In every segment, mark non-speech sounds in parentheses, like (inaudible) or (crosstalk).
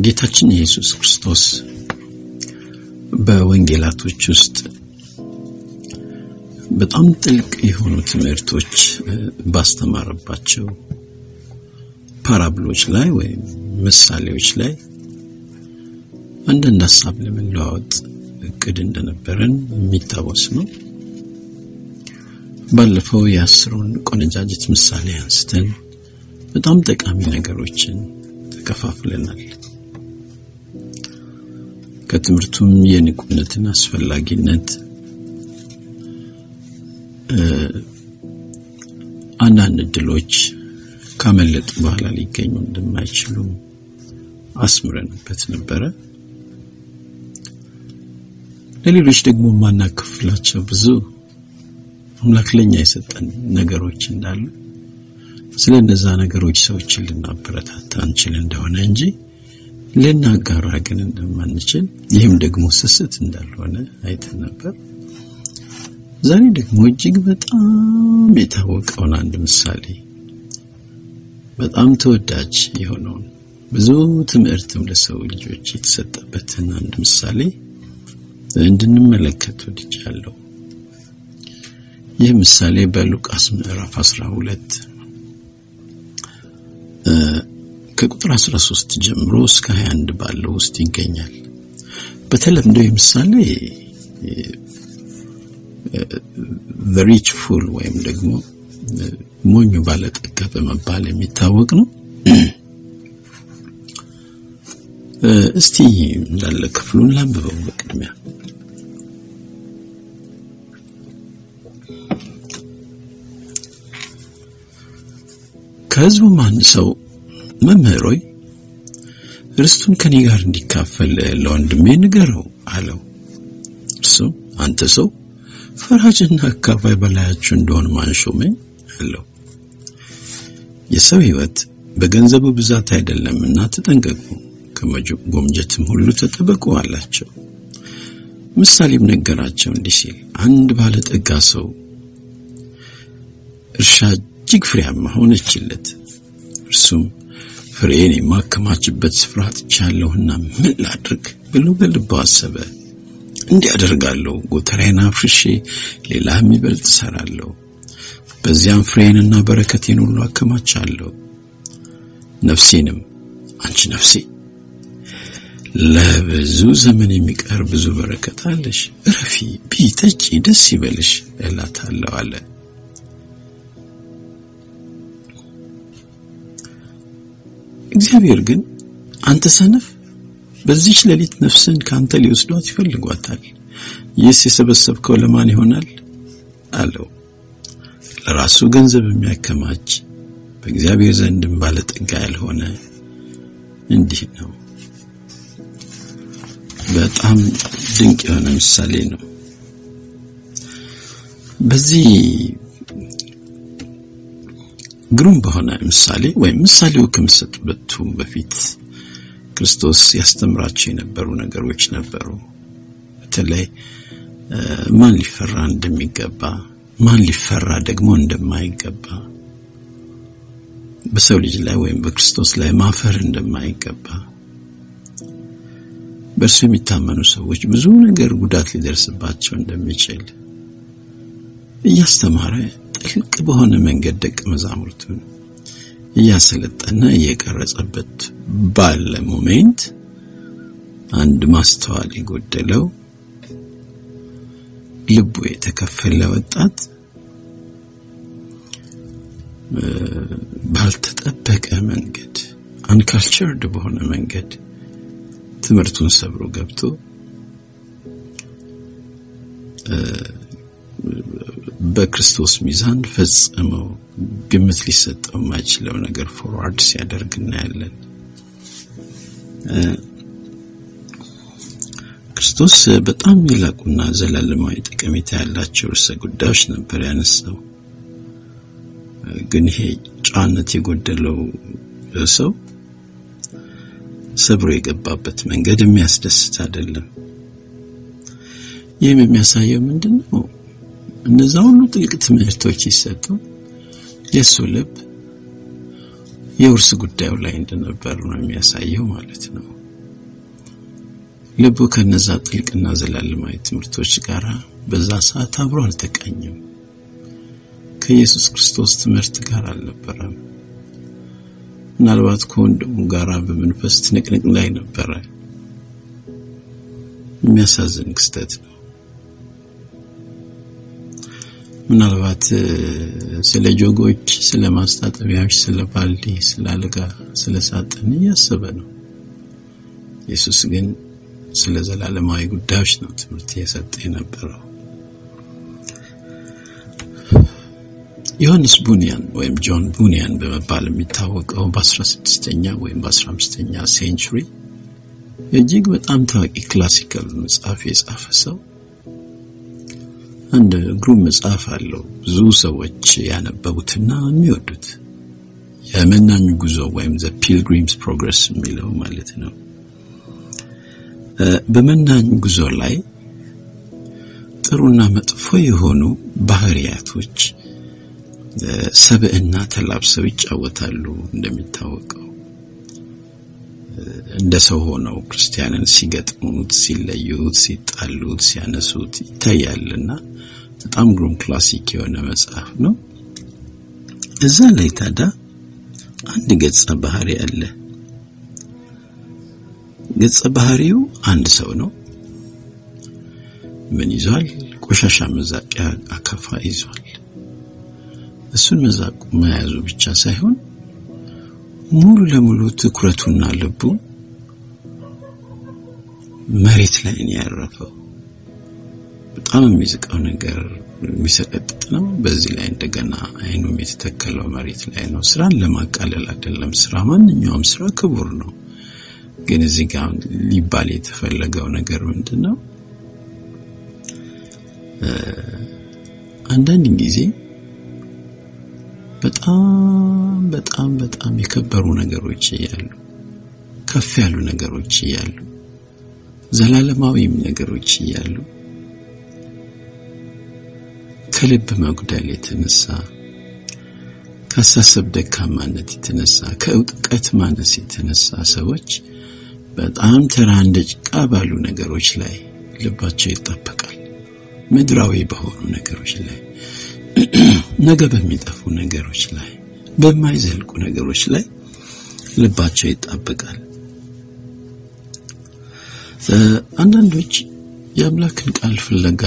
ጌታችን ኢየሱስ ክርስቶስ በወንጌላቶች ውስጥ በጣም ጥልቅ የሆኑ ትምህርቶች ባስተማረባቸው ፓራብሎች ላይ ወይም ምሳሌዎች ላይ አንዳንድ ሀሳብ ለመለዋወጥ እቅድ እንደነበረን የሚታወስ ነው። ባለፈው የአስሩን ቆነጃጅት ምሳሌ አንስተን በጣም ጠቃሚ ነገሮችን ተከፋፍለናል። ከትምህርቱም የንቁነትን አስፈላጊነት አንዳንድ እድሎች ካመለጡ በኋላ ሊገኙ እንደማይችሉ አስምረንበት ነበረ። ለሌሎች ደግሞ ማናከፍላቸው ብዙ አምላክ ለኛ የሰጠን ነገሮች እንዳሉ ስለ እነዛ ነገሮች ሰዎችን ልናበረታታ እንችል እንደሆነ እንጂ ልናጋራ ግን እንደማንችል ይህም ደግሞ ስስት እንዳልሆነ አይተን ነበር። ዛሬ ደግሞ እጅግ በጣም የታወቀውን አንድ ምሳሌ በጣም ተወዳጅ የሆነውን ብዙ ትምህርትም ለሰው ልጆች የተሰጠበትን አንድ ምሳሌ እንድንመለከት ወድጃለሁ። ይህ ምሳሌ በሉቃስ ምዕራፍ 12 ከቁጥር 13 ጀምሮ እስከ 21 ባለው ውስጥ ይገኛል። በተለምዶ ይህ ምሳሌ the rich fool ወይም ደግሞ ሞኙ ባለጠጋ በመባል የሚታወቅ ነው። (clears throat) እስቲ እንዳለ ክፍሉን ላንብበው በቅድሚያ ከሕዝቡም አንድ ሰው መምህር ሆይ ርስቱን ከኔ ጋር እንዲካፈል ለወንድሜ ንገረው አለው። እርሱም አንተ ሰው ፈራጅና አካፋይ በላያችሁ እንደሆን ማን ሾመኝ አለው። የሰው ሕይወት በገንዘቡ ብዛት አይደለምና ተጠንቀቁ፣ ከመጎምጀትም ሁሉ ተጠበቁ አላቸው። ምሳሌም ነገራቸው እንዲህ ሲል አንድ ባለጠጋ ሰው እርሻ እጅግ ፍሬያማ ሆነችለት። እርሱም ፍሬን የማከማችበት ስፍራ አጥቻለሁና ምን ላድርግ ብሎ በልቡ አሰበ። እንዲህ አደርጋለሁ፣ ጎተራዬን አፍርሼ ሌላ የሚበልጥ እሰራለሁ፣ በዚያም ፍሬንና በረከቴን ሁሉ አከማቻለሁ። ነፍሴንም አንቺ ነፍሴ ለብዙ ዘመን የሚቀር ብዙ በረከት አለሽ፣ እረፊ፣ ብዪ ጠጪ፣ ደስ ይበልሽ እላታለሁ አለ። እግዚአብሔር ግን አንተ ሰነፍ በዚች ሌሊት ነፍስህን ካንተ ሊወስዷት ይፈልጓታል። ይህስ የሰበሰብከው ለማን ይሆናል አለው። ለራሱ ገንዘብ የሚያከማች በእግዚአብሔር ዘንድም ባለጠጋ ያልሆነ እንዲህ ነው። በጣም ድንቅ የሆነ ምሳሌ ነው። በዚህ ግሩም በሆነ ምሳሌ ወይም ምሳሌው ከመሰጠቱ በፊት ክርስቶስ ያስተምራቸው የነበሩ ነገሮች ነበሩ። በተለይ ማን ሊፈራ እንደሚገባ፣ ማን ሊፈራ ደግሞ እንደማይገባ፣ በሰው ልጅ ላይ ወይም በክርስቶስ ላይ ማፈር እንደማይገባ፣ በእርሱ የሚታመኑ ሰዎች ብዙ ነገር ጉዳት ሊደርስባቸው እንደሚችል እያስተማረ ጥልቅ በሆነ መንገድ ደቀ መዛሙርቱን እያሰለጠነ እየቀረጸበት ባለ moment አንድ ማስተዋል የጎደለው ልቡ የተከፈለ ወጣት ባልተጠበቀ መንገድ uncultured በሆነ መንገድ ትምህርቱን ሰብሮ ገብቶ በክርስቶስ ሚዛን ፈጽመው ግምት ሊሰጠው የማይችለው ነገር forward ሲያደርግ እናያለን። ክርስቶስ በጣም የላቁና ዘላለማዊ ጠቀሜታ ያላቸው ርዕሰ ጉዳዮች ነበር ያነሳው። ግን ይሄ ጨዋነት የጎደለው ሰው ሰብሮ የገባበት መንገድ የሚያስደስት አይደለም። ይህም የሚያሳየው ምንድን ነው? እነዛ ሁሉ ጥልቅ ትምህርቶች ሲሰጡ የእሱ ልብ የውርስ ጉዳዩ ላይ እንደነበር ነው የሚያሳየው ማለት ነው። ልቡ ከነዛ ጥልቅና ዘላለማዊ ትምህርቶች ጋር በዛ ሰዓት አብሮ አልተቃኘም። ከኢየሱስ ክርስቶስ ትምህርት ጋር አልነበረም። ምናልባት ከወንድሙ ጋር በመንፈስ ትንቅንቅ ላይ ነበረ። የሚያሳዝን ክስተት ነው። ምናልባት ስለ ጆጎች፣ ስለ ማስታጠቢያዎች፣ ስለ ባልዲ፣ ስለ አልጋ፣ ስለ ሳጥን እያሰበ ነው። ኢየሱስ ግን ስለ ዘላለማዊ ጉዳዮች ነው ትምህርት እየሰጠ የነበረው። ዮሐንስ ቡኒያን ወይም ጆን ቡኒያን በመባል የሚታወቀው በ16ኛ ወይም በ15ኛ ሴንቹሪ እጅግ በጣም ታዋቂ classical መጽሐፍ የጻፈ ሰው አንድ ግሩም መጽሐፍ አለው። ብዙ ሰዎች ያነበቡትና የሚወዱት የመናኙ ጉዞ ወይም The Pilgrim's Progress የሚለው ማለት ነው። በመናኝ ጉዞ ላይ ጥሩና መጥፎ የሆኑ ባህሪያቶች ሰብዕና ተላብሰው ይጫወታሉ። እንደሚታወቀው እንደ ሰው ሆነው ክርስቲያንን ሲገጥሙት፣ ሲለዩት፣ ሲጣሉት፣ ሲያነሱት ይታያልና በጣም ግሩም classic የሆነ መጽሐፍ ነው። እዛ ላይ ታዲያ አንድ ገጸ ባህሪ አለ። ገጸ ባህሪው አንድ ሰው ነው። ምን ይዟል? ቆሻሻ መዛቂያ አካፋ ይዟል። እሱን መዛቁ መያዙ ብቻ ሳይሆን ሙሉ ለሙሉ ትኩረቱና ልቡ መሬት ላይ ነው ያረፈው። በጣም የሚዝቀው ነገር የሚሰቀጥጥ ነው። በዚህ ላይ እንደገና አይኑም የተተከለው መሬት ላይ ነው። ስራን ለማቃለል አይደለም። ስራ ማንኛውም ስራ ክቡር ነው። ግን እዚህ ጋር ሊባል የተፈለገው ነገር ምንድን ነው? አንዳንድ ጊዜ በጣም በጣም በጣም የከበሩ ነገሮች እያሉ ከፍ ያሉ ነገሮች እያሉ ዘላለማዊም ነገሮች እያሉ ከልብ መጉደል የተነሳ ከአሳሰብ ደካማነት የተነሳ ከእውቀት ማነስ የተነሳ ሰዎች በጣም ተራ እንደ ጭቃ ባሉ ነገሮች ላይ ልባቸው ይጣበቃል። ምድራዊ በሆኑ ነገሮች ላይ (clears throat) ነገ በሚጠፉ ነገሮች ላይ በማይዘልቁ ነገሮች ላይ ልባቸው ይጣበቃል። አንዳንዶች የአምላክን ቃል ፍለጋ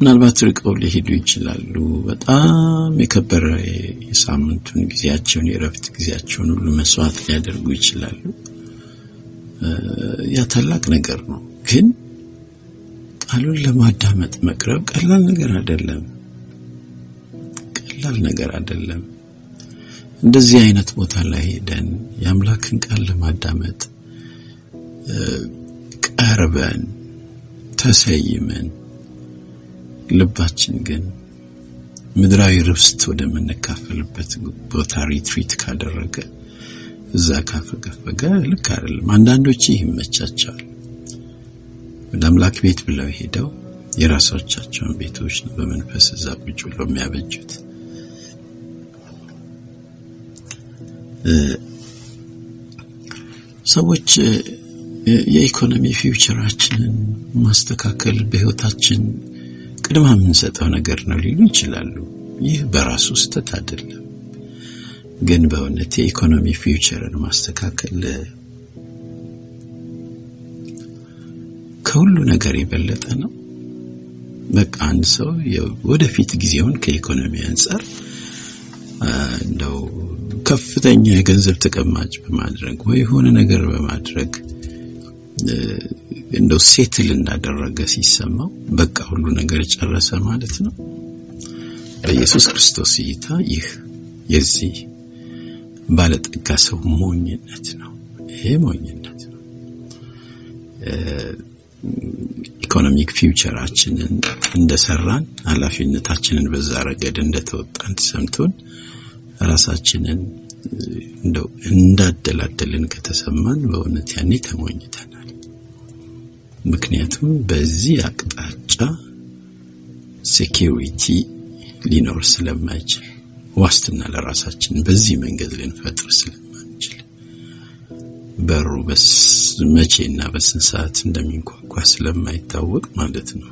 ምናልባት ርቀው ሊሄዱ ይችላሉ። በጣም የከበረ የሳምንቱን ጊዜያቸውን የእረፍት ጊዜያቸውን ሁሉ መስዋዕት ሊያደርጉ ይችላሉ። ያ ታላቅ ነገር ነው። ግን ቃሉን ለማዳመጥ መቅረብ ቀላል ነገር አይደለም። ቀላል ነገር አይደለም። እንደዚህ አይነት ቦታ ላይ ሄደን የአምላክን ቃል ለማዳመጥ ቀርበን ተሰይመን ልባችን ግን ምድራዊ ርስት ወደምንካፈልበት ቦታ ሪትሪት ካደረገ እዛ ካፈገፈገ ልክ አይደለም። አንዳንዶች ይመቻቸዋል። ወደ አምላክ ቤት ብለው ሄደው የራሶቻቸውን ቤቶች ነው በመንፈስ እዛ ቁጭ ብለው የሚያበጁት። ሰዎች የኢኮኖሚ ፊውቸራችንን ማስተካከል በህይወታችን ቅድማ የምንሰጠው ነገር ነው ሊሉ ይችላሉ። ይህ በራሱ ስህተት አይደለም። ግን በእውነት የኢኮኖሚ ፊውቸርን ማስተካከል ከሁሉ ነገር የበለጠ ነው። በቃ አንድ ሰው ወደፊት ጊዜውን ከኢኮኖሚ አንጻር እንደው ከፍተኛ የገንዘብ ተቀማጭ በማድረግ ወይ የሆነ ነገር በማድረግ እንደው ሴትል እንዳደረገ ሲሰማው በቃ ሁሉ ነገር ጨረሰ ማለት ነው። በኢየሱስ ክርስቶስ እይታ ይህ የዚህ ባለጠጋ ሰው ሞኝነት ነው። ይሄ ሞኝነት ነው። ኢኮኖሚክ ፊውቸራችንን እንደሰራን ኃላፊነታችንን በዛ ረገድ እንደተወጣን ተሰምቶን ራሳችንን እንዳደላደልን ከተሰማን በእውነት ያኔ ተሞኝተናል። ምክንያቱም በዚህ አቅጣጫ ሴኪሪቲ ሊኖር ስለማይችል ዋስትና ለራሳችን በዚህ መንገድ ልንፈጥር ስለማንችል በሩ በስ መቼና በስንት ሰዓት እንደሚንኳኳ ስለማይታወቅ ማለት ነው።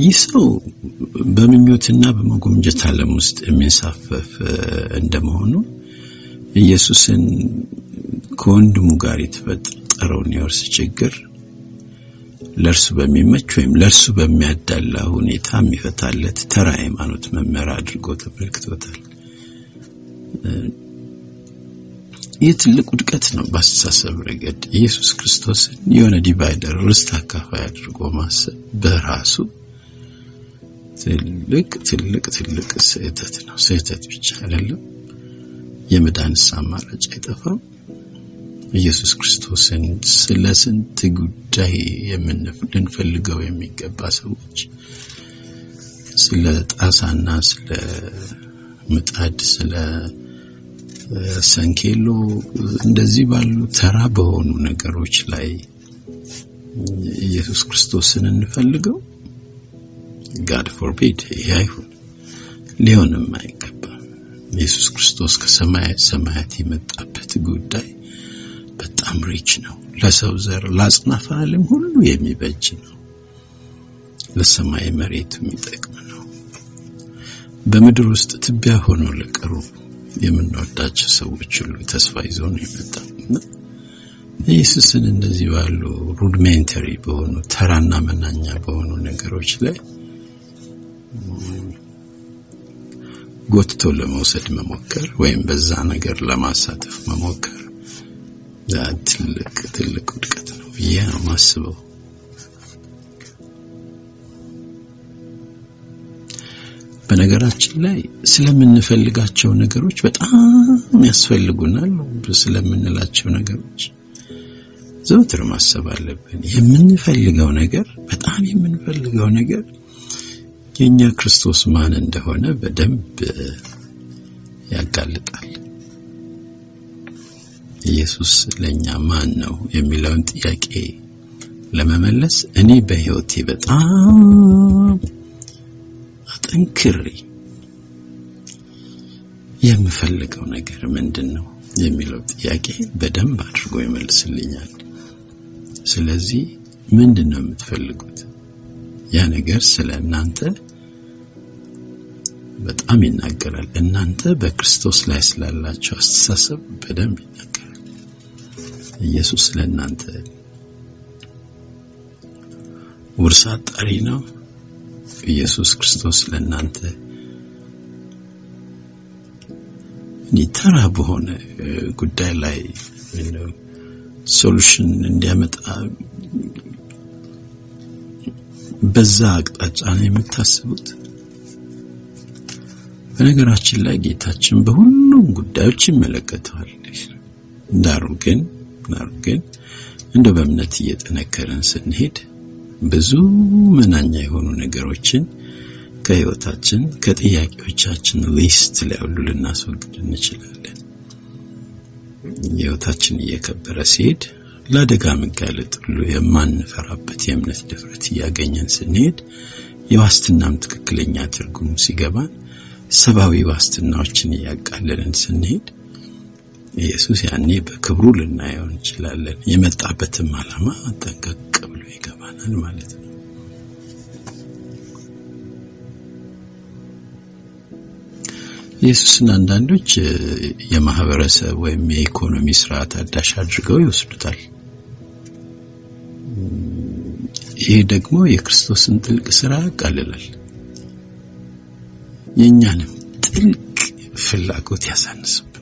ይህ ሰው በምኞትና በመጎምጀት ዓለም ውስጥ የሚንሳፈፍ እንደመሆኑ ኢየሱስን ከወንድሙ ጋር የተፈጠረውን የውርስ ችግር ለእርሱ በሚመች ወይም ለእርሱ በሚያዳላ ሁኔታ የሚፈታለት ተራ ሃይማኖት መመሪያ አድርጎ ተመልክቶታል። ይህ ትልቅ ውድቀት ነው በአስተሳሰብ ረገድ። ኢየሱስ ክርስቶስን የሆነ divider ርስት አካፋይ አድርጎ ማሰብ በራሱ ትልቅ ትልቅ ትልቅ ስህተት ነው። ስህተት ብቻ አይደለም፣ የመዳንስ አማራጭ አይጠፋም። ኢየሱስ ክርስቶስን ስለ ስንት ጉዳይ ልንፈልገው የሚገባ ሰዎች ስለ ጣሳና ስለ ምጣድ፣ ስለ ሰንኬሎ እንደዚህ ባሉ ተራ በሆኑ ነገሮች ላይ ኢየሱስ ክርስቶስን እንፈልገው። God forbid፣ ይህ አይሁን፣ ሊሆንም አይገባም። ኢየሱስ ክርስቶስ ከሰማያት ሰማያት የመጣበት ጉዳይ በጣም rich ነው። ለሰው ዘር ለአጽናፈ ዓለም ሁሉ የሚበጅ ነው። ለሰማይ መሬት የሚጠቅም ነው። በምድር ውስጥ ትቢያ ሆነው ለቀሩ የምንወዳቸው ሰዎች ሁሉ ተስፋ ይዞ ነው የመጣው ኢየሱስን እንደዚህ ባሉ ሩድሜንተሪ በሆኑ ተራና መናኛ በሆኑ ነገሮች ላይ ጎትቶ ለመውሰድ መሞከር ወይም በዛ ነገር ለማሳተፍ መሞከር ትልቅ ትልቅ ውድቀት ነው ብዬ ነው ማስበው። በነገራችን ላይ ስለምንፈልጋቸው ነገሮች በጣም ያስፈልጉናል ስለምንላቸው ነገሮች ዘውትር ማሰብ አለብን። የምንፈልገው ነገር በጣም የምንፈልገው ነገር የኛ ክርስቶስ ማን እንደሆነ በደንብ ያጋልጣል። ኢየሱስ ለኛ ማን ነው የሚለውን ጥያቄ ለመመለስ እኔ በሕይወቴ በጣም አጠንክሬ የምፈልገው ነገር ምንድን ነው የሚለው ጥያቄ በደንብ አድርጎ ይመልስልኛል። ስለዚህ ምንድን ነው የምትፈልጉት? ያ ነገር ስለ እናንተ በጣም ይናገራል። እናንተ በክርስቶስ ላይ ስላላቸው አስተሳሰብ በደንብ ይናገራል። ኢየሱስ ስለ እናንተ አጣሪ ነው። ኢየሱስ ክርስቶስ ለእናንተ እንዲህ ተራ በሆነ ጉዳይ ላይ ሶሉሽን እንዲያመጣ በዛ አቅጣጫ ነው የምታስቡት? በነገራችን ላይ ጌታችን በሁሉም ጉዳዮች ይመለከተዋል። ዳሩ ግን ግን እንደ በእምነት እየጠነከረን ስንሄድ ብዙ መናኛ የሆኑ ነገሮችን ከህይወታችን ከጥያቄዎቻችን ሊስት ላይ ልናስወግድ እንችላለን። ህይወታችን እየከበረ ሲሄድ ለአደጋ መጋለጥ ሁሉ የማንፈራበት የእምነት ድፍረት እያገኘን ስንሄድ የዋስትናም ትክክለኛ ትርጉም ሲገባን ሰብአዊ ዋስትናዎችን እያቃለልን ስንሄድ ኢየሱስ ያኔ በክብሩ ልናየው እንችላለን። የመጣበትም ዓላማ ጠንቀቅ ብሎ ይገባናል ማለት ነው። ኢየሱስን አንዳንዶች የማህበረሰብ ወይም የኢኮኖሚ ስርዓት አዳሽ አድርገው ይወስዱታል። ይህ ደግሞ የክርስቶስን ጥልቅ ስራ ያቃልላል፣ የእኛንም ጥልቅ ፍላጎት ያሳንስብናል፣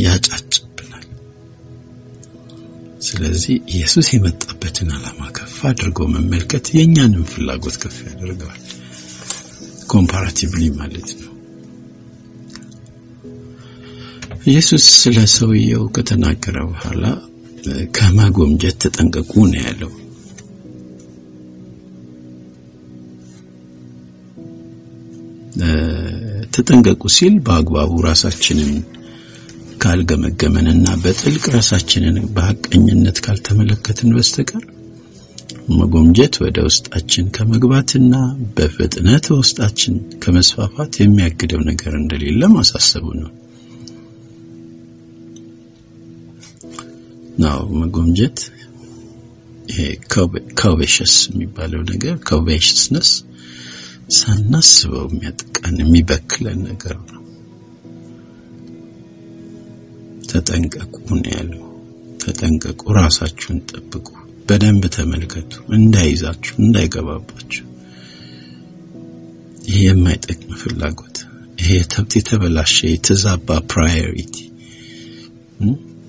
ያጫጭብናል። ስለዚህ ኢየሱስ የመጣበትን ዓላማ ከፍ አድርጎ መመልከት የእኛንም ፍላጎት ከፍ ያደርገዋል። comparatively ማለት ነው። ኢየሱስ ስለ ሰውየው ከተናገረ በኋላ ከማጎምጀት ተጠንቀቁ ነው ያለው። ተጠንቀቁ ሲል በአግባቡ ራሳችንን ካልገመገመንና በጥልቅ ራሳችንን በሐቀኝነት ካልተመለከትን በስተቀር መጎምጀት ወደ ውስጣችን ከመግባትና በፍጥነት ውስጣችን ከመስፋፋት የሚያግደው ነገር እንደሌለ ማሳሰቡ ነው። now መጎምጀት ይሄ covetous የሚባለው ነገር covetousness ሳናስበው የሚያጠቃን የሚበክለን ነገር ነው። ተጠንቀቁ ነው ያለው። ተጠንቀቁ፣ ራሳችሁን ጠብቁ፣ በደንብ ተመልከቱ፣ እንዳይዛችሁ፣ እንዳይገባባችሁ። ይሄ የማይጠቅም ፍላጎት፣ ይሄ የተበላሸ የተዛባ priority፣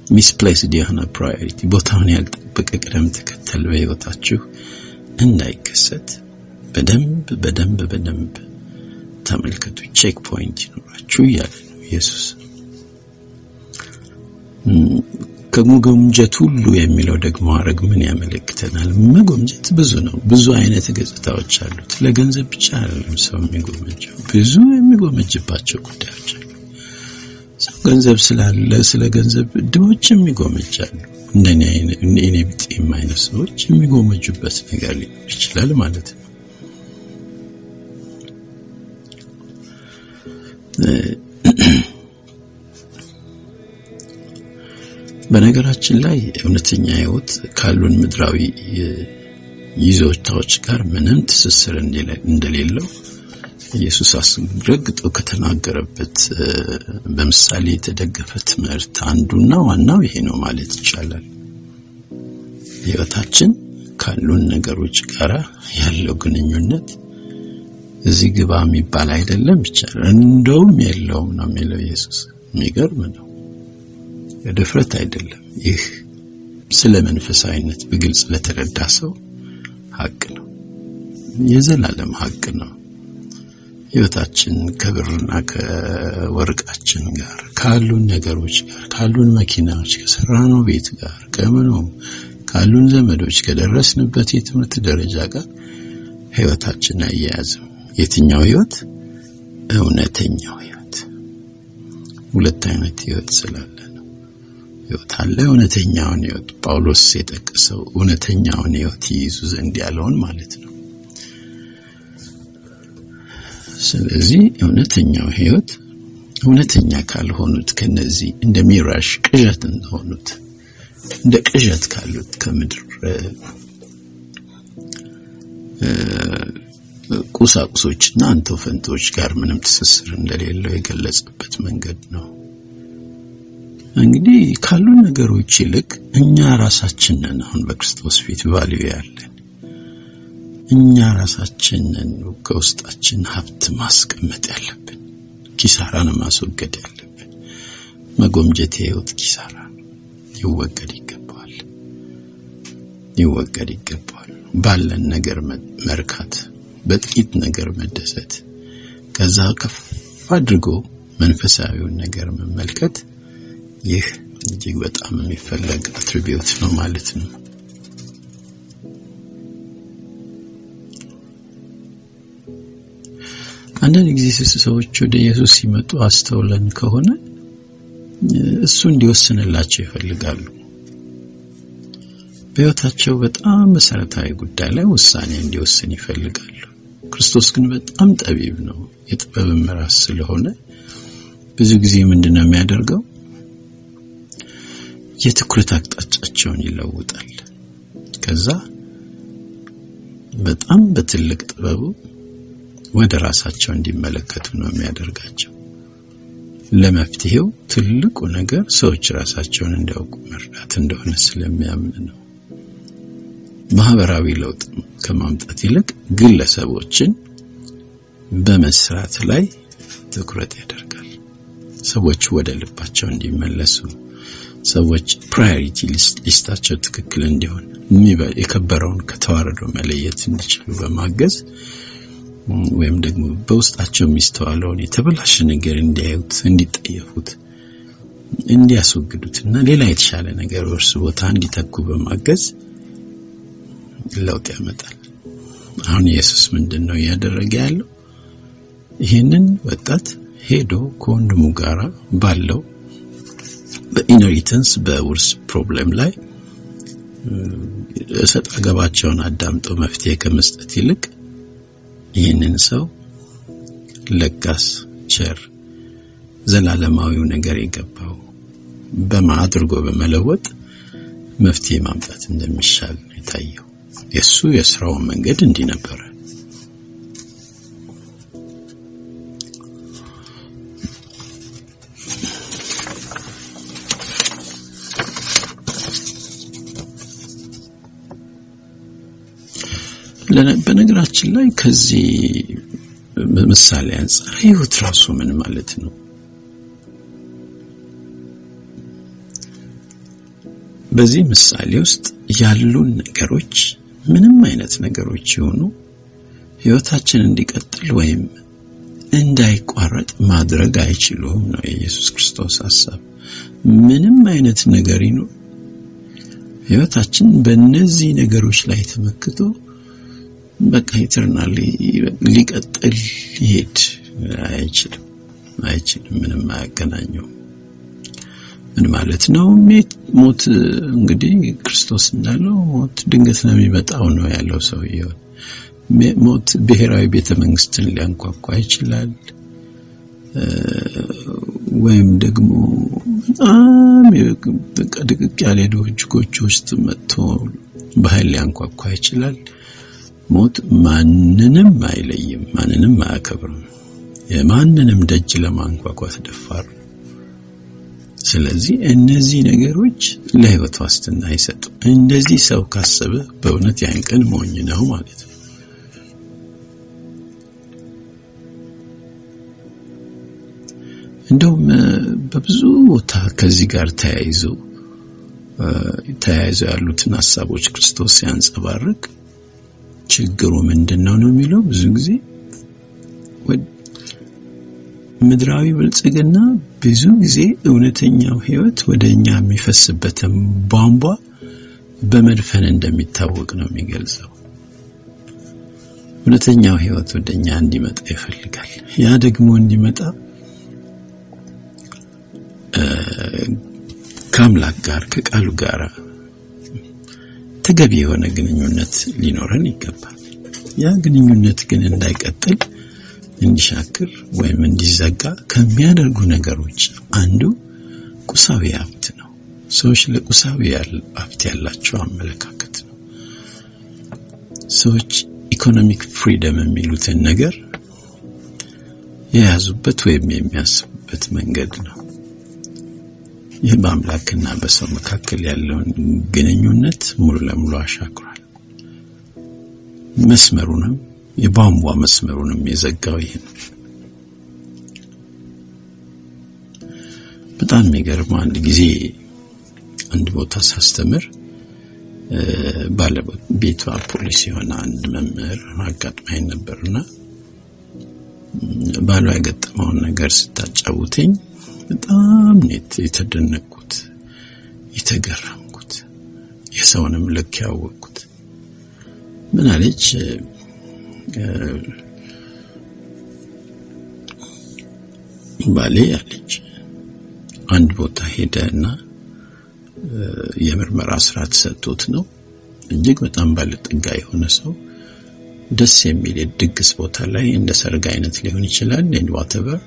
misplaced የሆነ priority፣ ቦታውን ያልጠበቀ ቅደም ተከተል በህይወታችሁ እንዳይከሰት በደንብ በደንብ በደንብ ተመልከቱ። checkpoint ይኖራችሁ እያለ ነው ኢየሱስ። ከመጎምጀት ሁሉ የሚለው ደግሞ ሐረግ ምን ያመለክተናል? መጎምጀት ብዙ ነው። ብዙ አይነት ገጽታዎች አሉት። ለገንዘብ ብቻ አይደለም ሰው የሚጎመጀው፣ ብዙ የሚጎመጅባቸው ጉዳዮች አሉ። ሰው ገንዘብ ስላለ ስለ ገንዘብ ድሆችም ይጎመጃሉ። እንደኔ እኔ አይነት ሰዎች የሚጎመጁበት ነገር ሊኖር ይችላል ማለት ነው። በነገራችን ላይ እውነተኛ ሕይወት ካሉን ምድራዊ ይዞታዎች ጋር ምንም ትስስር እንደሌለው ኢየሱስ አስረግጦ ከተናገረበት በምሳሌ የተደገፈ ትምህርት አንዱና ዋናው ይሄ ነው ማለት ይቻላል። ሕይወታችን ካሉን ነገሮች ጋር ያለው ግንኙነት እዚህ ግባ የሚባል አይደለም ይቻላል። እንደውም የለውም ነው የሚለው ኢየሱስ። የሚገርም ነው። የድፍረት አይደለም። ይህ ስለ መንፈሳዊነት በግልጽ ለተረዳ ሰው ሀቅ ነው። የዘላለም ሀቅ ነው። ሕይወታችን ከብርና ከወርቃችን ጋር ካሉን ነገሮች ጋር ካሉን መኪናዎች ከሰራነው ቤት ጋር ከምኑ ካሉን ዘመዶች ከደረስንበት የትምህርት ደረጃ ጋር ሕይወታችን አያያዝም። የትኛው ሕይወት? እውነተኛው ሕይወት። ሁለት አይነት ሕይወት ስላለ ሕይወት አለ። እውነተኛውን ሕይወት ጳውሎስ የጠቀሰው እውነተኛውን ሕይወት ይይዙ ዘንድ ያለውን ማለት ነው። ስለዚህ እውነተኛው ሕይወት እውነተኛ ካልሆኑት ከነዚህ እንደ ሚራሽ ቅዠት እንደሆኑት እንደ ቅዠት ካሉት ከምድር ቁሳቁሶችና አንተው ፈንቶች ጋር ምንም ትስስር እንደሌለው የገለጸበት መንገድ ነው። እንግዲህ ካሉን ነገሮች ይልቅ እኛ ራሳችንን አሁን በክርስቶስ ፊት ቫልዩ ያለን እኛ ራሳችንን ከውስጣችን ሀብት ማስቀመጥ ያለብን፣ ኪሳራን ማስወገድ ያለብን። መጎምጀት የህይወት ኪሳራ ይወገድ ይገባዋል፣ ይወገድ ይገባዋል። ባለን ነገር መርካት፣ በጥቂት ነገር መደሰት፣ ከዛ ከፍ አድርጎ መንፈሳዊውን ነገር መመልከት ይህ እጅግ በጣም የሚፈለግ አትሪቢዩት ነው ማለት ነው። አንዳንድ ጊዜ ሰዎች ወደ ኢየሱስ ሲመጡ አስተውለን ከሆነ እሱ እንዲወስንላቸው ይፈልጋሉ። በሕይወታቸው በጣም መሰረታዊ ጉዳይ ላይ ውሳኔ እንዲወስን ይፈልጋሉ። ክርስቶስ ግን በጣም ጠቢብ ነው፣ የጥበብም ራስ ስለሆነ ብዙ ጊዜ ምንድን ነው የሚያደርገው? የትኩረት አቅጣጫቸውን ይለውጣል። ከዛ በጣም በትልቅ ጥበቡ ወደ ራሳቸው እንዲመለከቱ ነው የሚያደርጋቸው። ለመፍትሄው ትልቁ ነገር ሰዎች ራሳቸውን እንዲያውቁ መርዳት እንደሆነ ስለሚያምን ነው። ማህበራዊ ለውጥ ከማምጣት ይልቅ ግለሰቦችን በመስራት ላይ ትኩረት ያደርጋል። ሰዎች ወደ ልባቸው እንዲመለሱ፣ ሰዎች ፕራዮሪቲ ሊስታቸው ትክክል እንዲሆን፣ የከበረውን ከተዋረደው መለየት እንዲችሉ በማገዝ ወይም ደግሞ በውስጣቸው የሚስተዋለውን የተበላሸ ነገር እንዲያዩት፣ እንዲጠየፉት፣ እንዲያስወግዱት እና ሌላ የተሻለ ነገር በእርሱ ቦታ እንዲተኩ በማገዝ ለውጥ ያመጣል። አሁን ኢየሱስ ምንድን ነው እያደረገ ያለው? ይህንን ወጣት ሄዶ ከወንድሙ ጋራ ባለው በ inheritance በውርስ problem ላይ እሰጥ አገባቸውን አዳምጦ መፍትሄ ከመስጠት ይልቅ ይህንን ሰው ለጋስ፣ ቸር፣ ዘላለማዊው ነገር የገባው በማድረግ በመለወጥ መፍትሄ ማምጣት እንደሚሻል ነው የታየው። የእሱ የስራውን መንገድ እንዲህ ነበረ። በነገራችን ላይ ከዚህ ምሳሌ አንጻር ህይወት ራሱ ምን ማለት ነው? በዚህ ምሳሌ ውስጥ ያሉን ነገሮች ምንም አይነት ነገሮች ይሆኑ ህይወታችን እንዲቀጥል ወይም እንዳይቋረጥ ማድረግ አይችሉም ነው የኢየሱስ ክርስቶስ ሐሳብ። ምንም አይነት ነገር ይኑር ህይወታችን በእነዚህ ነገሮች ላይ ተመክቶ በቃ ኢተርናሊ ሊቀጥል ሊሄድ አይችልም አይችልም። ምንም አያገናኘውም። ምን ማለት ነው? ሞት እንግዲህ ክርስቶስ እንዳለው ሞት ድንገት ነው የሚመጣው ነው ያለው ሰውየው። ሞት ብሔራዊ ቤተ መንግስትን ሊያንኳኳ ይችላል፣ ወይም ደግሞ በጣም ድቅቅ ያለ ጎጆ ውስጥ መጥቶ በኃይል ሊያንኳኳ ይችላል። ሞት ማንንም አይለይም፣ ማንንም አያከብርም። የማንንም ደጅ ለማንኳኳት ደፋር። ስለዚህ እነዚህ ነገሮች ለህይወት ዋስትና አይሰጡም። እንደዚህ ሰው ካሰበ በእውነት ያን ቀን ሞኝ ነው ማለት ነው። እንደውም በብዙ ቦታ ከዚህ ጋር ተያይዞ ተያይዘው ያሉትን ሀሳቦች ክርስቶስ ሲያንጸባርቅ ችግሩ ምንድነው ነው የሚለው ብዙ ጊዜ ምድራዊ ብልጽግና ብዙ ጊዜ እውነተኛው ህይወት ወደኛ የሚፈስበትን ቧንቧ በመድፈን እንደሚታወቅ ነው የሚገልጸው። እውነተኛው ህይወት ወደኛ እንዲመጣ ይፈልጋል። ያ ደግሞ እንዲመጣ ከአምላክ ጋር ከቃሉ ጋር ተገቢ የሆነ ግንኙነት ሊኖረን ይገባል። ያ ግንኙነት ግን እንዳይቀጥል እንዲሻክር ወይም እንዲዘጋ ከሚያደርጉ ነገሮች አንዱ ቁሳዊ ሀብት ነው። ሰዎች ለቁሳዊ ሀብት ያላቸው አመለካከት ነው። ሰዎች ኢኮኖሚክ ፍሪደም የሚሉትን ነገር የያዙበት ወይም የሚያስቡበት መንገድ ነው። ይህ በአምላክና በሰው መካከል ያለውን ግንኙነት ሙሉ ለሙሉ አሻክሯል። መስመሩንም የቧንቧ መስመሩንም የዘጋው ይህ ነው። በጣም የሚገርመው አንድ ጊዜ አንድ ቦታ ሳስተምር ባለቤቷ ፖሊስ የሆነ አንድ መምህር አጋጥማኝ ነበርና ባሏ የገጠመውን ነገር ስታጫውተኝ በጣም የተደነቅኩት የተገረምኩት የሰውንም ልክ ያወቅኩት። ምን ባሌ አለች። አንድ ቦታ ሄደ እና የምርመራ ስራ ተሰጥቶት ነው። እጅግ በጣም ባለጠጋ የሆነ ሰው ደስ የሚል የድግስ ቦታ ላይ እንደ ሰርግ አይነት ሊሆን ይችላል። and whatever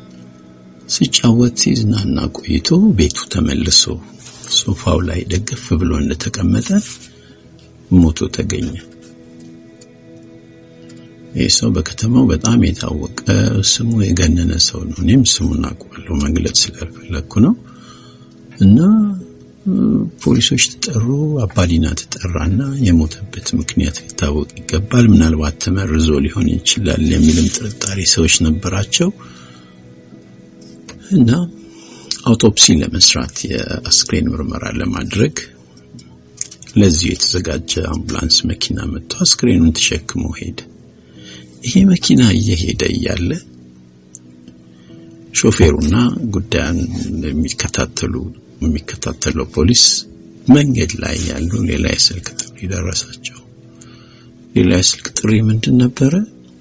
ሲጫወት ሲዝናና ቆይቶ ቤቱ ተመልሶ ሶፋው ላይ ደገፍ ብሎ እንደተቀመጠ ሞቶ ተገኘ። ይህ ሰው በከተማው በጣም የታወቀ ስሙ የገነነ ሰው ነው። እኔም ስሙን አውቀዋለሁ መግለጽ ስላልፈለግኩ ነው። እና ፖሊሶች ተጠሩ፣ አባዲና ተጠራና የሞተበት ምክንያት ሊታወቅ ይገባል፣ ምናልባት ተመርዞ ሊሆን ይችላል የሚልም ጥርጣሬ ሰዎች ነበራቸው። እና አውቶፕሲ ለመስራት የአስክሬን ምርመራ ለማድረግ ለዚሁ የተዘጋጀ አምቡላንስ መኪና መጥቶ አስክሬኑን ተሸክሞ ሄደ። ይሄ መኪና እየሄደ እያለ ሾፌሩና ጉዳዩን የሚከታተሉ የሚከታተለው ፖሊስ መንገድ ላይ ያሉ ሌላ የስልክ ጥሪ ደረሳቸው። ሌላ የስልክ ጥሪ ምንድን ነበረ?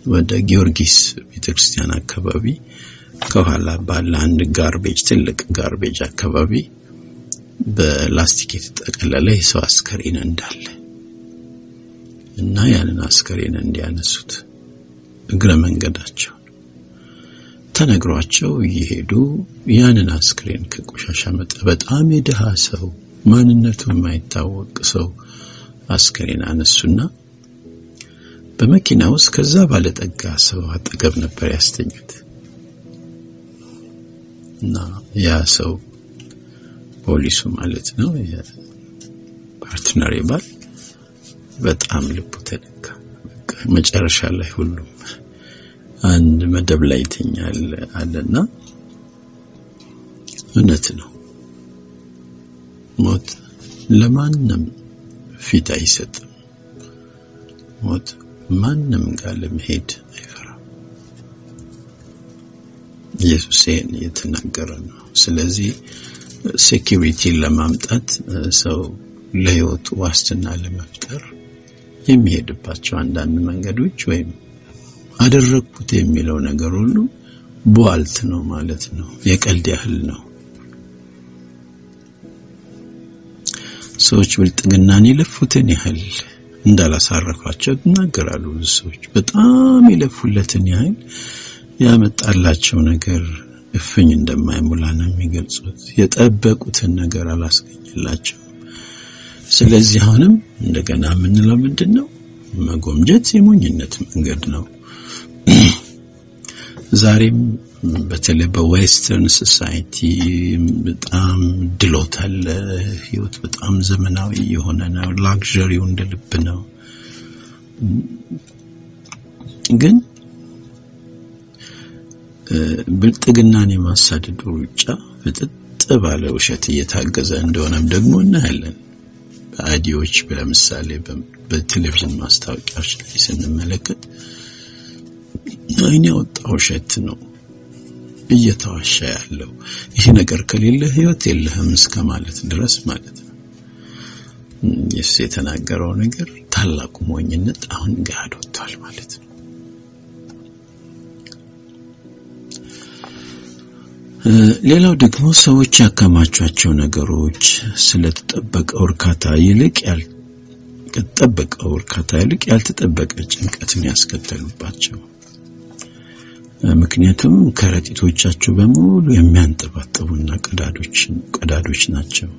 ወደ ጊዮርጊስ ቤተክርስቲያን አካባቢ ከኋላ ባለ አንድ ጋርቤጅ ትልቅ ጋርቤጅ አካባቢ በላስቲክ የተጠቀለለ የሰው አስከሬን እንዳለ እና ያንን አስከሬን እንዲያነሱት እግረ መንገዳቸውን ተነግሯቸው እየሄዱ ያንን አስክሬን ከቆሻሻ መጣ። በጣም የድሃ ሰው ማንነቱ የማይታወቅ ሰው አስክሬን አነሱና በመኪና ውስጥ ከዛ ባለጠጋ ሰው አጠገብ ነበር ያስተኙት እና ያ ሰው ፖሊሱ ማለት ነው የፓርትነር ባል በጣም ልቡ ተነካ። መጨረሻ ላይ ሁሉም አንድ መደብ ላይ ይተኛል አለና እውነት ነው። ሞት ለማንም ፊት አይሰጥም። ሞት ማንም ጋር ለመሄድ ኢየሱስ እየተናገረ ነው። ስለዚህ security ን ለማምጣት ሰው ለህይወቱ ዋስትና ለመፍጠር የሚሄድባቸው አንዳንድ መንገዶች ወይም አደረግኩት የሚለው ነገር ሁሉ ቧልት ነው ማለት ነው። የቀልድ ያህል ነው። ሰዎች ብልጽግናን የለፉትን ያህል እንዳላሳረፏቸው ይናገራሉ። ብዙ ሰዎች በጣም የለፉለትን ያህል ያመጣላቸው ነገር እፍኝ እንደማይሞላ ነው የሚገልጹት። የጠበቁትን ነገር አላስገኝላቸውም። ስለዚህ አሁንም እንደገና የምንለው ምንድን ነው? መጎምጀት የሞኝነት መንገድ ነው። (clears throat) ዛሬም በተለይ በ western society በጣም ድሎት አለ። ህይወት በጣም ዘመናዊ የሆነ ነው። luxury ው እንደ ልብ ነው። ግን ብልጥግናን የማሳደዱ ሩጫ ፍጥጥ ባለ ውሸት እየታገዘ እንደሆነም ደግሞ እናያለን። በአዲዎች ለምሳሌ በቴሌቪዥን ማስታወቂያዎች ላይ ስንመለከት አይን ያወጣ ውሸት ነው እየተዋሻ ያለው። ይህ ነገር ከሌለ ህይወት የለህም እስከ ማለት ድረስ ማለት ነው። ኢየሱስ የተናገረው ነገር ታላቁ ሞኝነት አሁን ገሃድ ወጥቷል ማለት ነው። ሌላው ደግሞ ሰዎች ያከማቿቸው ነገሮች ስለተጠበቀው እርካታ ይልቅ ያልተጠበቀው እርካታ ይልቅ ያልተጠበቀ ጭንቀትን ያስከተሉባቸው። ምክንያቱም ከረጢቶቻቸው በሙሉ የሚያንጠባጥቡና ቀዳዶች ቀዳዶች ናቸው።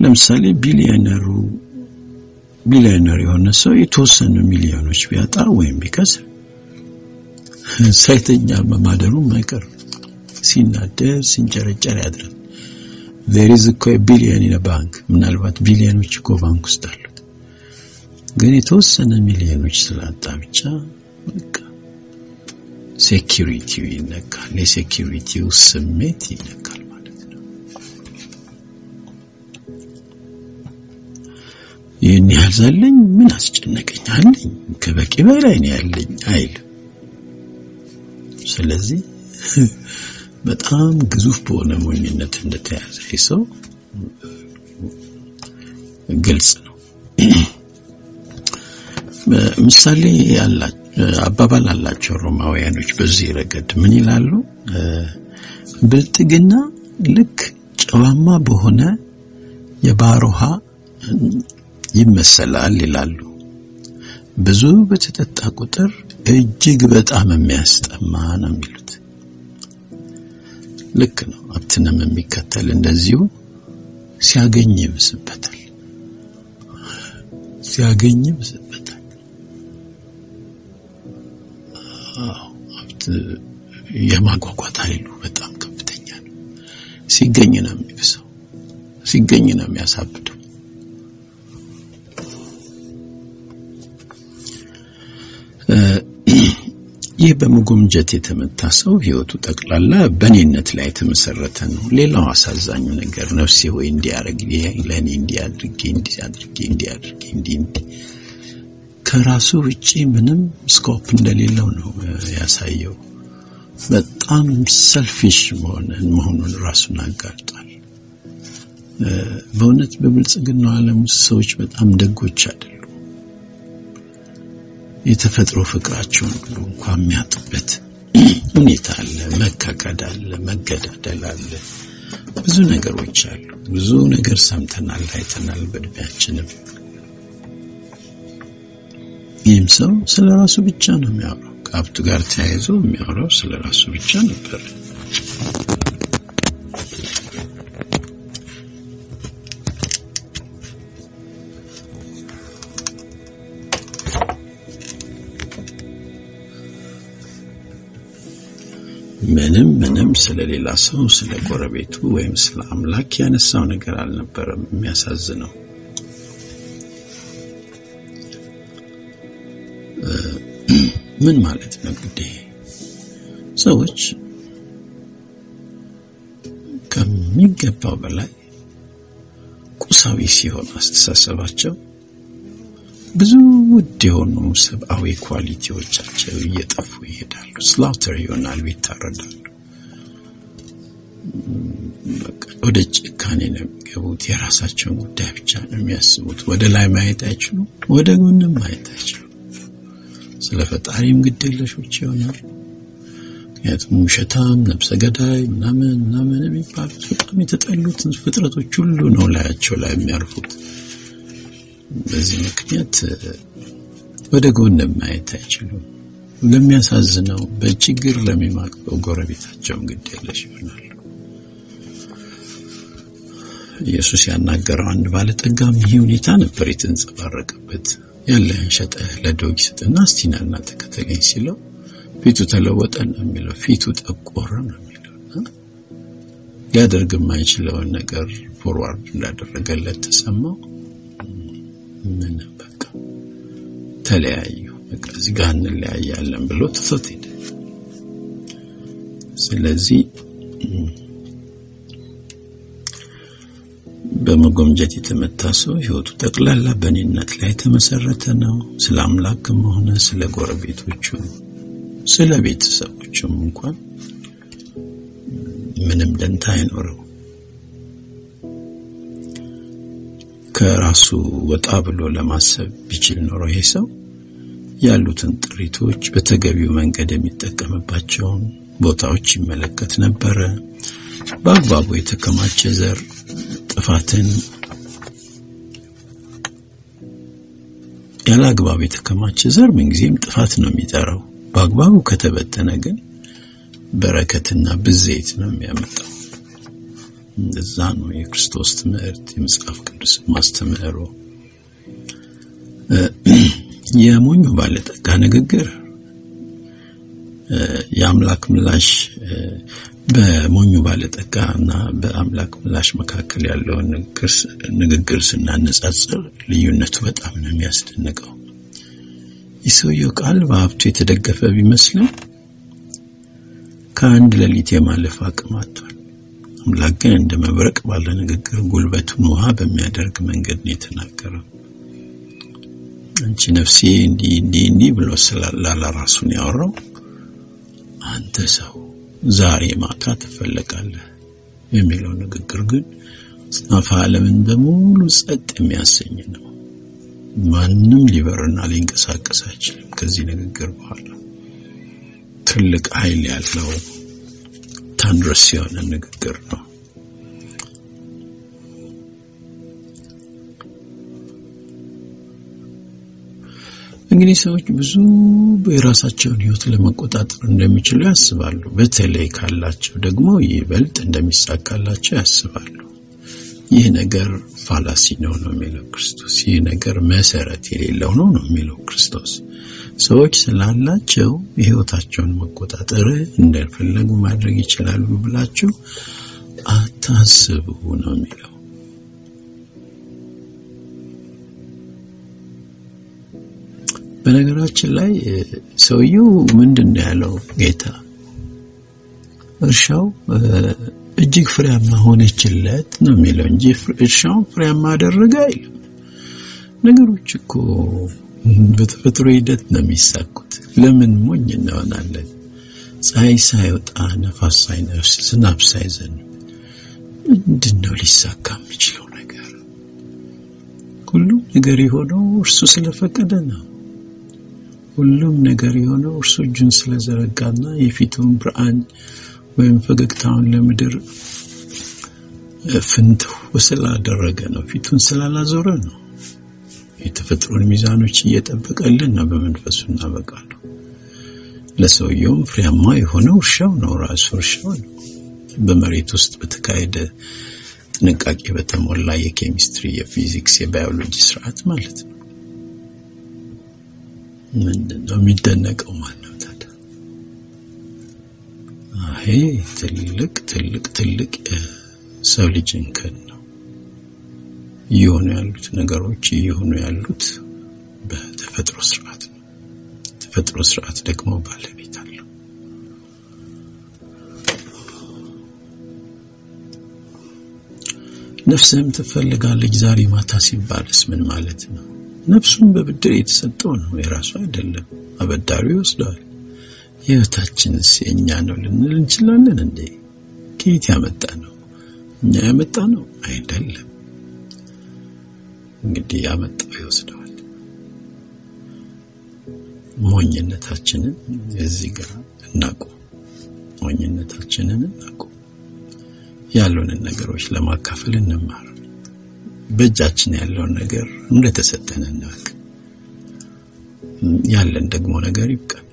ለምሳሌ ቢሊዮነሩ ቢሊዮነር የሆነ ሰው የተወሰኑ ሚሊዮኖች ቢያጣ ወይም ቢከስር ሳይተኛ በማደሩም አይቀርም። ሲናደር ሲንጨረጨር ያድራል። there is እኮ in a bank ምናልባት ቢሊዮኖች እኮ ባንክ ውስጥ አሉት። ግን የተወሰነ ሚሊዮኖች ስላጣ ብቻ በቃ security ው ይነካል። የ security ው ስሜት ይነካል ማለት ነው። ይህን ያህል ሳለኝ ምን አስጨነቀኝ አለኝ ከበቂ በላይ ነው ያለኝ አይል። ስለዚህ በጣም ግዙፍ በሆነ ሞኝነት እንደተያዘ ሰው ግልጽ ነው። (clears throat) ምሳሌ አባባል አላቸው ሮማውያኖች በዚህ ረገድ ምን ይላሉ? ብልጥግና ልክ ጨዋማ በሆነ የባህር ውሃ ይመሰላል ይላሉ። ብዙ በተጠጣ ቁጥር እጅግ በጣም የሚያስጠማ ነው የሚሉት። ልክ ነው። ሀብትንም የሚከተል እንደዚሁ ሲያገኝ ይብስበታል፣ ሲያገኝ ይብስበታል። ሀብት የማጓጓት ኃይሉ በጣም ከፍተኛ ነው። ሲገኝ ነው የሚብሰው፣ ሲገኝ ነው የሚያሳብደው። ይህ በመጎምጀት የተመታ ሰው ህይወቱ ጠቅላላ በእኔነት ላይ የተመሰረተ ነው። ሌላው አሳዛኙ ነገር ነፍሴ ሆይ እንዲያደርግ ለእኔ እንዲያድርጌ እንዲያድርጌ እንዲያድርጌ እንዲ ከራሱ ውጪ ምንም ስኮፕ እንደሌለው ነው ያሳየው። በጣም ሰልፊሽ መሆኑን ራሱን አጋልጧል። በእውነት በብልጽግናው ዓለም ውስጥ ሰዎች በጣም ደጎች አይደሉም። የተፈጥሮ ፍቅራቸውን ሁሉ እንኳን የሚያጡበት ሁኔታ አለ። መካከድ አለ፣ መገዳደል አለ። ብዙ ነገሮች አሉ። ብዙ ነገር ሰምተናል፣ አይተናል በእድሜያችንም። ይህም ሰው ስለ ራሱ ብቻ ነው የሚያወራው። ከሀብቱ ጋር ተያይዞ የሚያወራው ስለ ራሱ ብቻ ነበር። ምንም ምንም ስለ ሌላ ሰው ስለ ጎረቤቱ ወይም ስለ አምላክ ያነሳው ነገር አልነበረም። የሚያሳዝነው ምን ማለት ነው እንግዲህ ሰዎች ከሚገባው በላይ ቁሳዊ ሲሆን አስተሳሰባቸው ብዙ ውድ የሆኑ ሰብአዊ ኳሊቲዎቻቸው እየጠፉ ይሄዳሉ። ስላውተር ይሆናሉ፣ ይታረዳሉ። ወደ ጭካኔ ነው የሚገቡት። የራሳቸውን ጉዳይ ብቻ ነው የሚያስቡት። ወደ ላይ ማየት አይችሉም፣ ወደ ጎንም ማየት አይችሉም። ስለ ፈጣሪም ግዴለሾች ይሆናሉ። ምክንያቱም ውሸታም፣ ነብሰ ገዳይ ምናምን ምናምን የሚባሉት በጣም የተጠሉትን ፍጥረቶች ሁሉ ነው ላያቸው ላይ የሚያርፉት። በዚህ ምክንያት ወደ ጎን ማየት አይችሉም። ለሚያሳዝነው በችግር ለሚማቅበው ጎረቤታቸውን ግድ የለሽ ይሆናሉ። ኢየሱስ ያናገረው አንድ ባለጠጋም ይህ ሁኔታ ነበር የተንጸባረቀበት። ያለህን ሸጠህ ለድሆች ስጥና እስቲ ናና ተከተለኝ ሲለው ፊቱ ተለወጠ ነው የሚለው። ፊቱ ጠቆረ ነው የሚለው። ሊያደርግ የማይችለውን ነገር forward እንዳደረገለት ተሰማው። ምን በቃ ተለያዩ። በቃ እዚህ ጋር እንለያያለን ብሎ ትቶት ሄደ። ስለዚህ በመጎምጀት የተመታ ሰው ሕይወቱ ጠቅላላ በእኔነት ላይ የተመሰረተ ነው። ስለ አምላክም ሆነ ስለ ጎረቤቶቹ፣ ስለ ቤተሰቦቹም እንኳን ምንም ደንታ አይኖረው። ከራሱ ወጣ ብሎ ለማሰብ ቢችል ኖሮ ይሄ ሰው ያሉትን ጥሪቶች በተገቢው መንገድ የሚጠቀምባቸውን ቦታዎች ይመለከት ነበረ። በአግባቡ የተከማቸ ዘር ጥፋትን፣ ያለ አግባብ የተከማቸ ዘር ምንጊዜም ጥፋት ነው የሚጠራው። በአግባቡ ከተበተነ ግን በረከትና ብዜት ነው የሚያመጣው። እንደዛ ነው የክርስቶስ ትምህርት፣ የመጽሐፍ ቅዱስ ማስተምህሮ። (clears throat) የሞኙ ባለጠጋ ንግግር የአምላክ ምላሽ በሞኙ ባለጠጋ እና በአምላክ ምላሽ መካከል ያለውን ንግግር ስናነጻጽር ልዩነቱ በጣም ነው የሚያስደንቀው። የሰውየው ቃል በሀብቱ የተደገፈ ቢመስልም ከአንድ ሌሊት የማለፍ አቅም አጥቷል። አምላክ ግን እንደ መብረቅ ባለ ንግግር ጉልበቱን ውሃ በሚያደርግ መንገድ ነው የተናገረው። አንቺ ነፍሴ እንዲህ እንዲህ እንዲህ ብሎ ስላላላ ራሱን ያወራው አንተ ሰው ዛሬ ማታ ትፈለጋለህ የሚለው ንግግር ግን አጽናፈ ዓለምን በሙሉ ጸጥ የሚያሰኝ ነው። ማንም ሊበርና ሊንቀሳቀስ አይችልም። ከዚህ ንግግር በኋላ ትልቅ ኃይል ያለው ታንድረስ የሆነ ንግግር ነው። እንግዲህ ሰዎች ብዙ የራሳቸውን ሕይወት ለመቆጣጠር እንደሚችሉ ያስባሉ። በተለይ ካላቸው ደግሞ ይበልጥ እንደሚሳካላቸው ያስባሉ። ይህ ነገር ፋላሲ ነው ነው የሚለው ክርስቶስ። ይህ ነገር መሰረት የሌለው ነው ነው የሚለው ክርስቶስ። ሰዎች ስላላቸው የሕይወታቸውን መቆጣጠር እንደፈለጉ ማድረግ ይችላሉ ብላችሁ አታስቡ ነው የሚለው። በነገራችን ላይ ሰውየው ምንድን ነው ያለው ጌታ? እርሻው እጅግ ፍሬያማ ሆነችለት ነው የሚለው እንጂ እርሻውን ፍሬያማ አደረገ አይልም። ነገሮች እኮ በተፈጥሮ ሂደት ነው የሚሳኩት። ለምን ሞኝ እንሆናለን? ፀሐይ ሳይወጣ ነፋስ ሳይነፍስ ዝናብ ሳይዘንብ ምንድን ነው ሊሳካ የሚችለው ነገር? ሁሉም ነገር የሆነው እርሱ ስለፈቀደ ነው። ሁሉም ነገር የሆነው እርሱ እጁን ስለዘረጋና የፊቱን ብርሃን ወይም ፈገግታውን ለምድር ፍንትው ስላደረገ ነው፣ ፊቱን ስላላዞረ ነው። የተፈጥሮን ሚዛኖች እየጠበቀልን ነው። በመንፈሱና በቃሉ ለሰውየውም ፍሬያማ የሆነው እርሻው ነው፣ ራሱ እርሻው ነው። በመሬት ውስጥ በተካሄደ ጥንቃቄ በተሞላ የኬሚስትሪ፣ የፊዚክስ፣ የባዮሎጂ ስርዓት ማለት ነው። ምንድን ነው የሚደነቀው? ማነው ታዲያ? ይሄ ትልቅ ትልቅ ትልቅ ሰው ልጅ እንከን ነው። እየሆኑ ያሉት ነገሮች እየሆኑ ያሉት በተፈጥሮ ስርዓት ነው። ተፈጥሮ ስርዓት ደግሞ ባለቤት አለው። ነፍስህም ትፈልጋለች ዛሬ ማታ ሲባልስ ምን ማለት ነው? ነፍሱን በብድር የተሰጠው ነው፣ የራሱ አይደለም። አበዳሪው ይወስደዋል። ሕይወታችንስ የእኛ ነው ልንል እንችላለን እንዴ? ከየት ያመጣ ነው? እኛ ያመጣ ነው አይደለም። እንግዲህ ያመጣው ይወስደዋል። ሞኝነታችንን እዚህ ጋር እናቁም። ሞኝነታችንን እናቁም። ያሉንን ነገሮች ለማካፈል እንማር። በእጃችን ያለውን ነገር እንደተሰጠን እንወቅ። ያለን ደግሞ ነገር ይብቃል።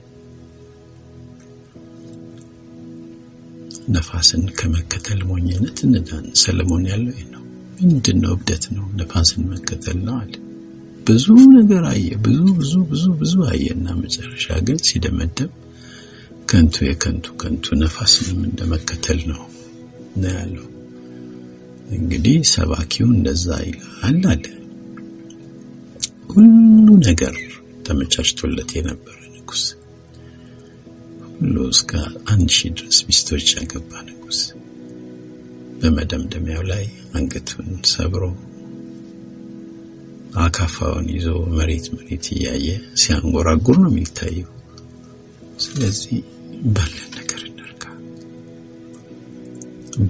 ነፋስን ከመከተል ሞኝነት እንዳን። ሰለሞን ያለው ነው። ምንድን ነው? እብደት ነው። ነፋስን መከተል ነው አለ። ብዙ ነገር አየ። ብዙ ብዙ ብዙ ብዙ አየና መጨረሻ ግን ሲደመደም ከንቱ የከንቱ ከንቱ ነፋስንም እንደመከተል ነው ነው ያለው። እንግዲህ ሰባኪው እንደዛ ይላል አለ። ሁሉ ነገር ተመቻችቶለት የነበረ ንጉሥ፣ ሁሉ እስከ አንድ ሺህ ድረስ ሚስቶች ያገባ ንጉሥ በመደምደሚያው ላይ አንገቱን ሰብሮ አካፋውን ይዞ መሬት መሬት እያየ ሲያንጎራጉር ነው የሚታየው። ስለዚህ ባለን ነገር እንርካ።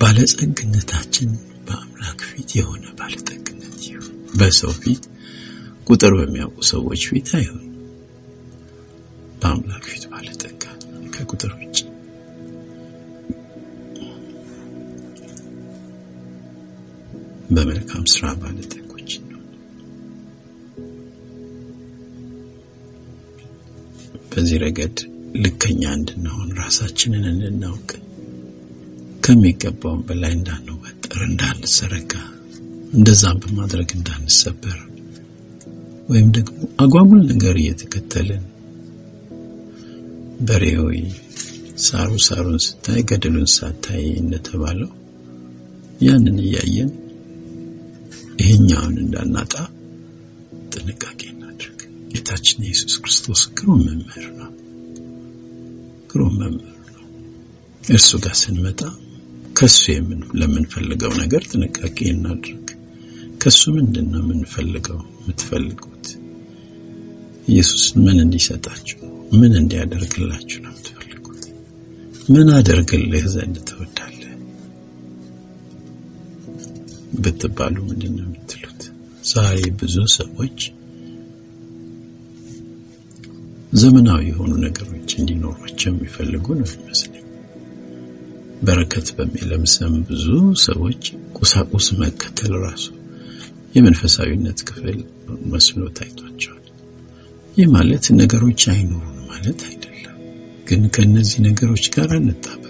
ባለጸግነታችን በአምላክ ፊት የሆነ ባለጠግነት ይሁን። በሰው ፊት ቁጥር በሚያውቁ ሰዎች ፊት አይሁን። በአምላክ ፊት በመልካም ስራ ባለጠጎች ነው። በዚህ ረገድ ልከኛ እንድንሆን ራሳችንን እንድናውቅ ከሚገባውን በላይ እንዳንወጠር፣ እንዳንሰረጋ፣ እንደዛም በማድረግ እንዳንሰበር ወይም ደግሞ አጓጉል ነገር እየተከተልን በሬ ሆይ ሳሩ ሳሩን ስታይ ገደሉን ሳታይ እንደተባለው ያንን እያየን ይሄኛውን እንዳናጣ ጥንቃቄ እናድርግ። ጌታችን ኢየሱስ ክርስቶስ ግሩም መምህር ነው። ግሩም መምህር ነው። እርሱ ጋር ስንመጣ ከሱ ለምንፈልገው ነገር ጥንቃቄ እናድርግ። ከሱ ምንድን ነው የምንፈልገው? የምትፈልጉት ኢየሱስ ምን እንዲሰጣችሁ ምን እንዲያደርግላችሁ ነው የምትፈልጉት? ምን አደርግልህ ዘንድ ትወዳለህ ብትባሉ ምንድን ነው የምትሉት? ዛሬ ብዙ ሰዎች ዘመናዊ የሆኑ ነገሮች እንዲኖሯቸው የሚፈልጉ ነው ይመስለኝ። በረከት በሚልም ስም ብዙ ሰዎች ቁሳቁስ መከተል ራሱ የመንፈሳዊነት ክፍል መስሎ ታይቷቸዋል። ይህ ማለት ነገሮች አይኖሩም ማለት አይደለም፣ ግን ከነዚህ ነገሮች ጋር እንጣበቅ።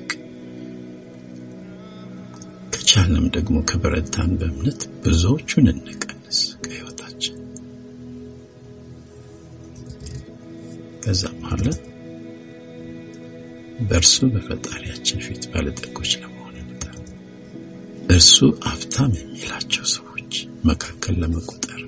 ከቻልንም ደግሞ ከበረታን በእምነት ብዙዎቹን እንቀንስ ከህይወታችን። ከዛ በኋላ በእርሱ በፈጣሪያችን ፊት ባለጠጎች ለመሆን እንጣር። እርሱ አፍታም የሚላቸው ሰዎች መካከል ለመቆጠር